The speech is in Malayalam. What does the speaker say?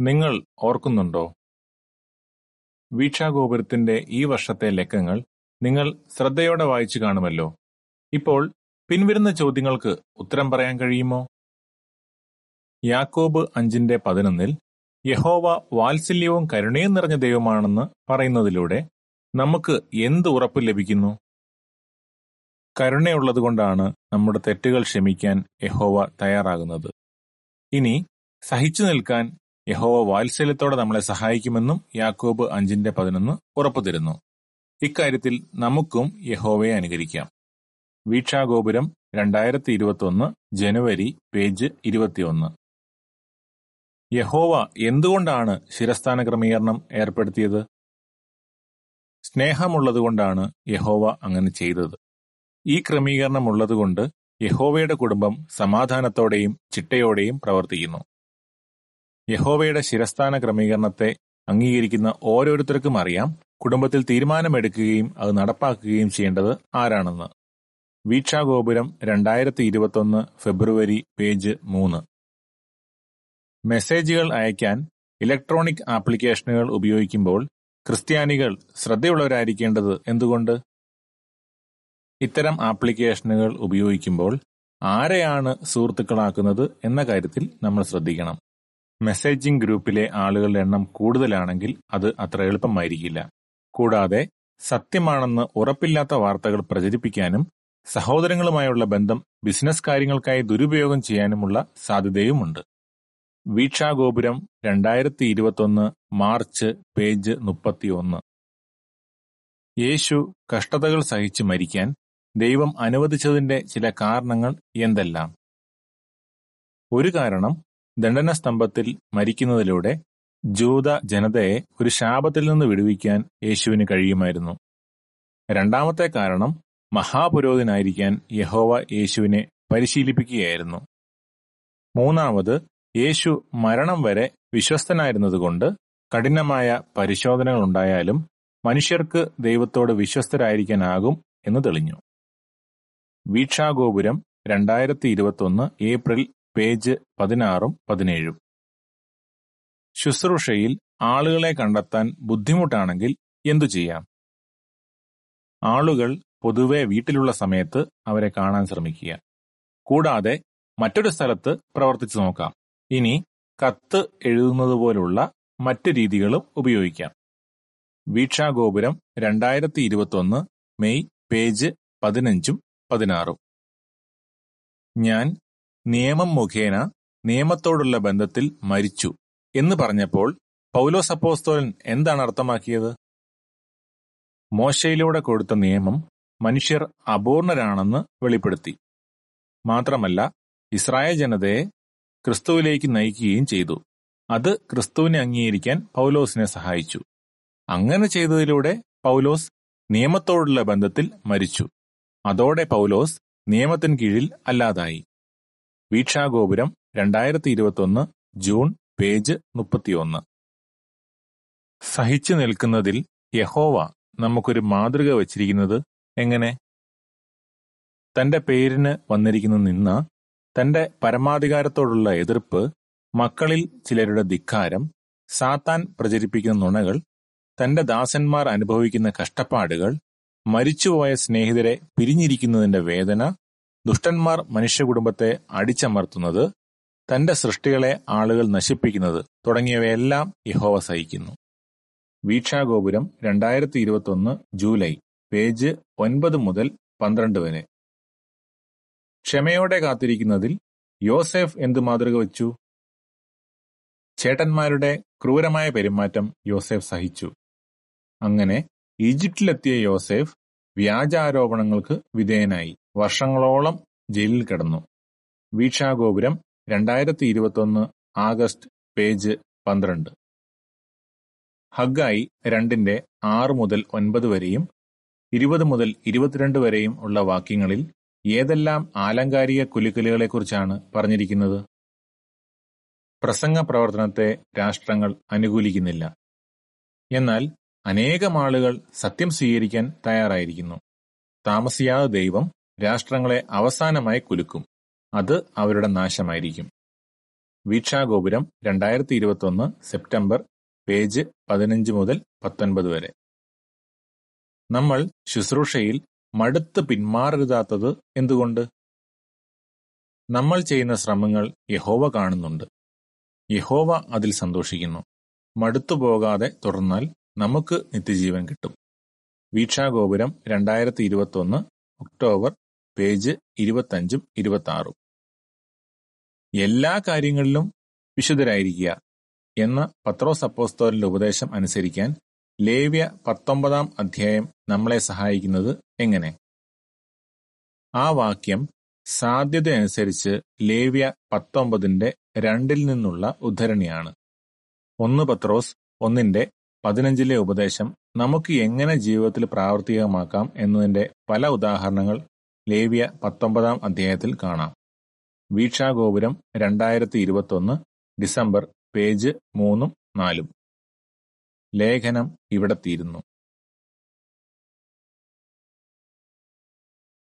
നിങ്ങൾ ഓർക്കുന്നുണ്ടോ? വീക്ഷാഗോപുരത്തിന്റെ ഈ വർഷത്തെ ലക്കങ്ങൾ നിങ്ങൾ ശ്രദ്ധയോടെ വായിച്ചു കാണുമല്ലോ. ഇപ്പോൾ പിൻവരുന്ന ചോദ്യങ്ങൾക്ക് ഉത്തരം പറയാൻ കഴിയുമോ? യാക്കോബ് അഞ്ചിന്റെ പതിനൊന്നിൽ യഹോവ വാത്സല്യവും കരുണയും നിറഞ്ഞ ദൈവമാണെന്ന് പറയുന്നതിലൂടെ നമുക്ക് എന്ത് ഉറപ്പ് ലഭിക്കുന്നു? കരുണയുള്ളതുകൊണ്ടാണ് നമ്മുടെ തെറ്റുകൾ ക്ഷമിക്കാൻ യഹോവ തയ്യാറാകുന്നത്. ഇനി സഹിച്ചു നിൽക്കാൻ യഹോവ വാത്സല്യത്തോടെ നമ്മളെ സഹായിക്കുമെന്നും യാക്കോബ് അഞ്ചിന്റെ പതിനൊന്ന് ഉറപ്പു തരുന്നു ഇക്കാര്യത്തിൽ നമുക്കും യഹോവയെ അനുകരിക്കാം. വീക്ഷാഗോപുരം രണ്ടായിരത്തി ഇരുപത്തിയൊന്ന് ജനുവരി പേജ് ഇരുപത്തിയൊന്ന്. യഹോവ എന്തുകൊണ്ടാണ് ശിരസ്ഥാന ക്രമീകരണം ഏർപ്പെടുത്തിയത്? സ്നേഹമുള്ളതുകൊണ്ടാണ് യഹോവ അങ്ങനെ ചെയ്തത്. ഈ ക്രമീകരണം ഉള്ളതുകൊണ്ട് യഹോവയുടെ കുടുംബം സമാധാനത്തോടെയും ചിട്ടയോടെയും പ്രവർത്തിക്കുന്നു. യഹോവയുടെ ശിരസ്ഥാന ക്രമീകരണത്തെ അംഗീകരിക്കുന്ന ഓരോരുത്തർക്കും അറിയാം. കുടുംബത്തിൽ തീരുമാനമെടുക്കുകയും അത് നടപ്പാക്കുകയും ചെയ്യേണ്ടത് ആരാണെന്ന്. വീക്ഷാഗോപുരം രണ്ടായിരത്തി ഇരുപത്തൊന്ന് ഫെബ്രുവരി പേജ് മൂന്ന്. മെസ്സേജുകൾ അയക്കാൻ ഇലക്ട്രോണിക് ആപ്ലിക്കേഷനുകൾ ഉപയോഗിക്കുമ്പോൾ ക്രിസ്ത്യാനികൾ ശ്രദ്ധയുള്ളവരായിരിക്കേണ്ടത് എന്തുകൊണ്ട്? ഇത്തരം ആപ്ലിക്കേഷനുകൾ ഉപയോഗിക്കുമ്പോൾ ആരെയാണ് സുഹൃത്തുക്കളാക്കുന്നത് എന്ന കാര്യത്തിൽ നമ്മൾ ശ്രദ്ധിക്കണം. മെസ്സേജിംഗ് ഗ്രൂപ്പിലെ ആളുകളുടെ എണ്ണം കൂടുതലാണെങ്കിൽ അത് അത്ര എളുപ്പമായിരിക്കില്ല. കൂടാതെ സത്യമാണെന്ന് ഉറപ്പില്ലാത്ത വാർത്തകൾ പ്രചരിപ്പിക്കാനും സഹോദരങ്ങളുമായുള്ള ബന്ധം ബിസിനസ് കാര്യങ്ങൾക്കായി ദുരുപയോഗം ചെയ്യാനുമുള്ള സാധ്യതയുമുണ്ട്. വീക്ഷാഗോപുരം രണ്ടായിരത്തി ഇരുപത്തൊന്ന് മാർച്ച് പേജ് മുപ്പത്തിയൊന്ന്. യേശു കഷ്ടതകൾ സഹിച്ച് മരിക്കാൻ ദൈവം അനുവദിച്ചതിന്റെ ചില കാരണങ്ങൾ എന്തെല്ലാം? ഒരു കാരണം ദണ്ഡനസ്തംഭത്തിൽ മരിക്കുന്നതിലൂടെ ജൂത ജനതയെ ഒരു ശാപത്തിൽ നിന്ന് വിടുവിക്കാൻ യേശുവിന് കഴിയുമായിരുന്നു. രണ്ടാമത്തെ കാരണം മഹാപുരോഹിതനായിരിക്കാൻ യഹോവ യേശുവിനെ പരിശീലിപ്പിക്കുകയായിരുന്നു. മൂന്നാമത് യേശു മരണം വരെ വിശ്വസ്തനായിരുന്നതുകൊണ്ട് കഠിനമായ പരിശോധനകൾ ഉണ്ടായാലും മനുഷ്യർക്ക് ദൈവത്തോട് വിശ്വസ്തരായിരിക്കാനാകും എന്ന് തെളിഞ്ഞു. വീക്ഷാഗോപുരം രണ്ടായിരത്തി ഇരുപത്തൊന്ന് ഏപ്രിൽ പേജ് പതിനാറും പതിനേഴും. ശുശ്രൂഷയിൽ ആളുകളെ കണ്ടെത്താൻ ബുദ്ധിമുട്ടാണെങ്കിൽ എന്തു ചെയ്യാം? ആളുകൾ പൊതുവെ വീട്ടിലുള്ള സമയത്ത് അവരെ കാണാൻ ശ്രമിക്കുക. കൂടാതെ മറ്റൊരു സ്ഥലത്ത് പ്രവർത്തിച്ചു നോക്കാം. ഇനി കത്ത് എഴുതുന്നത് പോലുള്ള മറ്റ് രീതികളും ഉപയോഗിക്കാം. വീക്ഷാഗോപുരം രണ്ടായിരത്തി ഇരുപത്തൊന്ന് മെയ് പേജ് പതിനഞ്ചും പതിനാറും. ഞാൻ നിയമം മുഖേന നിയമത്തോടുള്ള ബന്ധത്തിൽ മരിച്ചു എന്ന് പറഞ്ഞപ്പോൾ പൗലോസ് അപ്പോസ്തോലൻ എന്താണ് അർത്ഥമാക്കിയത്? മോശയിലൂടെ കൊടുത്ത നിയമം മനുഷ്യർ അപൂർണരാണെന്ന് വെളിപ്പെടുത്തി. മാത്രമല്ല ഇസ്രായേൽ ജനതയെ ക്രിസ്തുവിലേക്ക് നയിക്കുകയും ചെയ്തു. അത് ക്രിസ്തുവിനെ അംഗീകരിക്കാൻ പൗലോസിനെ സഹായിച്ചു. അങ്ങനെ ചെയ്തതിലൂടെ പൗലോസ് നിയമത്തോടുള്ള ബന്ധത്തിൽ മരിച്ചു. അതോടെ പൗലോസ് നിയമത്തിന് കീഴിൽ അല്ലാതായി. വീക്ഷാഗോപുരം രണ്ടായിരത്തി ഇരുപത്തൊന്ന് ജൂൺ പേജ് മുപ്പത്തിയൊന്ന്. സഹിച്ചു നിൽക്കുന്നതിൽ യഹോവ നമുക്കൊരു മാതൃക വച്ചിരിക്കുന്നത് എങ്ങനെ? തന്റെ പേരിന് വന്നിരിക്കുന്ന നിന്ന തന്റെ പരമാധികാരത്തോടുള്ള എതിർപ്പ് മക്കളിൽ ചിലരുടെ ധിക്കാരം സാത്താൻ പ്രചരിപ്പിക്കുന്ന നുണകൾ തന്റെ ദാസന്മാർ അനുഭവിക്കുന്ന കഷ്ടപ്പാടുകൾ മരിച്ചുപോയ സ്നേഹിതരെ പിരിഞ്ഞിരിക്കുന്നതിന്റെ വേദന ദുഷ്ടന്മാർ മനുഷ്യകുടുംബത്തെ അടിച്ചമർത്തുന്നത് തന്റെ സൃഷ്ടികളെ ആളുകൾ നശിപ്പിക്കുന്നത് തുടങ്ങിയവയെല്ലാം യഹോവ സഹിക്കുന്നു. വീക്ഷാഗോപുരം രണ്ടായിരത്തി ഇരുപത്തൊന്ന് ജൂലൈ പേജ് ഒൻപത് മുതൽ പന്ത്രണ്ട് വരെ. ക്ഷമയോടെ കാത്തിരിക്കുന്നതിൽ യോസെഫ് എന്ത് മാതൃക വച്ചു? ചേട്ടന്മാരുടെ ക്രൂരമായ പെരുമാറ്റം യോസെഫ് സഹിച്ചു. അങ്ങനെ ഈജിപ്തിലെത്തിയ യോസെഫ് വ്യാജാരോപണങ്ങൾക്ക് വിധേയനായി. വർഷങ്ങളോളം ജയിലിൽ കിടന്നു. വീക്ഷാഗോപുരം രണ്ടായിരത്തി ഇരുപത്തൊന്ന് ആഗസ്റ്റ് പേജ് പന്ത്രണ്ട്. ഹഗായി രണ്ടിന്റെ ആറ് മുതൽ ഒൻപത് വരെയും ഇരുപത് മുതൽ ഇരുപത്തിരണ്ട് വരെയും ഉള്ള വാക്യങ്ങളിൽ ഏതെല്ലാം ആലങ്കാരിക കുലുക്കലുകളെക്കുറിച്ചാണ് പറഞ്ഞിരിക്കുന്നത്? പ്രസംഗ പ്രവർത്തനത്തെ രാഷ്ട്രങ്ങൾ അനുകൂലിക്കുന്നില്ല. എന്നാൽ അനേകം ആളുകൾ സത്യം സ്വീകരിക്കാൻ തയ്യാറായിരിക്കുന്നു. താമസിയാതെ ദൈവം രാഷ്ട്രങ്ങളെ അവസാനമായി കുലുക്കും. അത് അവരുടെ നാശമായിരിക്കും. വീക്ഷാഗോപുരം രണ്ടായിരത്തി ഇരുപത്തൊന്ന് സെപ്റ്റംബർ പേജ് പതിനഞ്ച് മുതൽ പത്തൊൻപത് വരെ. നമ്മൾ ശുശ്രൂഷയിൽ മടുത്ത് പിന്മാറരുതാത്തത് എന്തുകൊണ്ട്? നമ്മൾ ചെയ്യുന്ന ശ്രമങ്ങൾ യഹോവ കാണുന്നുണ്ട്. യഹോവ അതിൽ സന്തോഷിക്കുന്നു. മടുത്തുപോകാതെ തുടർന്നാൽ നമുക്ക് നിത്യജീവൻ കിട്ടും. വീക്ഷാഗോപുരം രണ്ടായിരത്തി ഇരുപത്തൊന്ന് ഒക്ടോബർ പേജ് ഇരുപത്തഞ്ചും ഇരുപത്താറും. എല്ലാ കാര്യങ്ങളിലും വിശുദ്ധരായിരിക്കുക എന്ന പത്രോസ് അപ്പോസ്തോലിന്റെ ഉപദേശം അനുസരിക്കാൻ ലേവ്യ പത്തൊമ്പതാം അധ്യായം നമ്മളെ സഹായിക്കുന്നത് എങ്ങനെ? ആ വാക്യം സാധ്യതയനുസരിച്ച് ലേവ്യ പത്തൊമ്പതിന്റെ രണ്ടിൽ നിന്നുള്ള ഉദ്ധരണിയാണ്. ഒന്ന് പത്രോസ് ഒന്നിന്റെ പതിനഞ്ചിലെ ഉപദേശം നമുക്ക് എങ്ങനെ ജീവിതത്തിൽ പ്രാവർത്തികമാക്കാം എന്നതിന്റെ പല ഉദാഹരണങ്ങൾ ലേവ്യ പത്തൊമ്പതാം അധ്യായത്തിൽ കാണാം. വീക്ഷാഗോപുരം രണ്ടായിരത്തി ഇരുപത്തൊന്ന് ഡിസംബർ പേജ് മൂന്നും നാലും. ലേഖനം ഇവിടെ തീരുന്നു.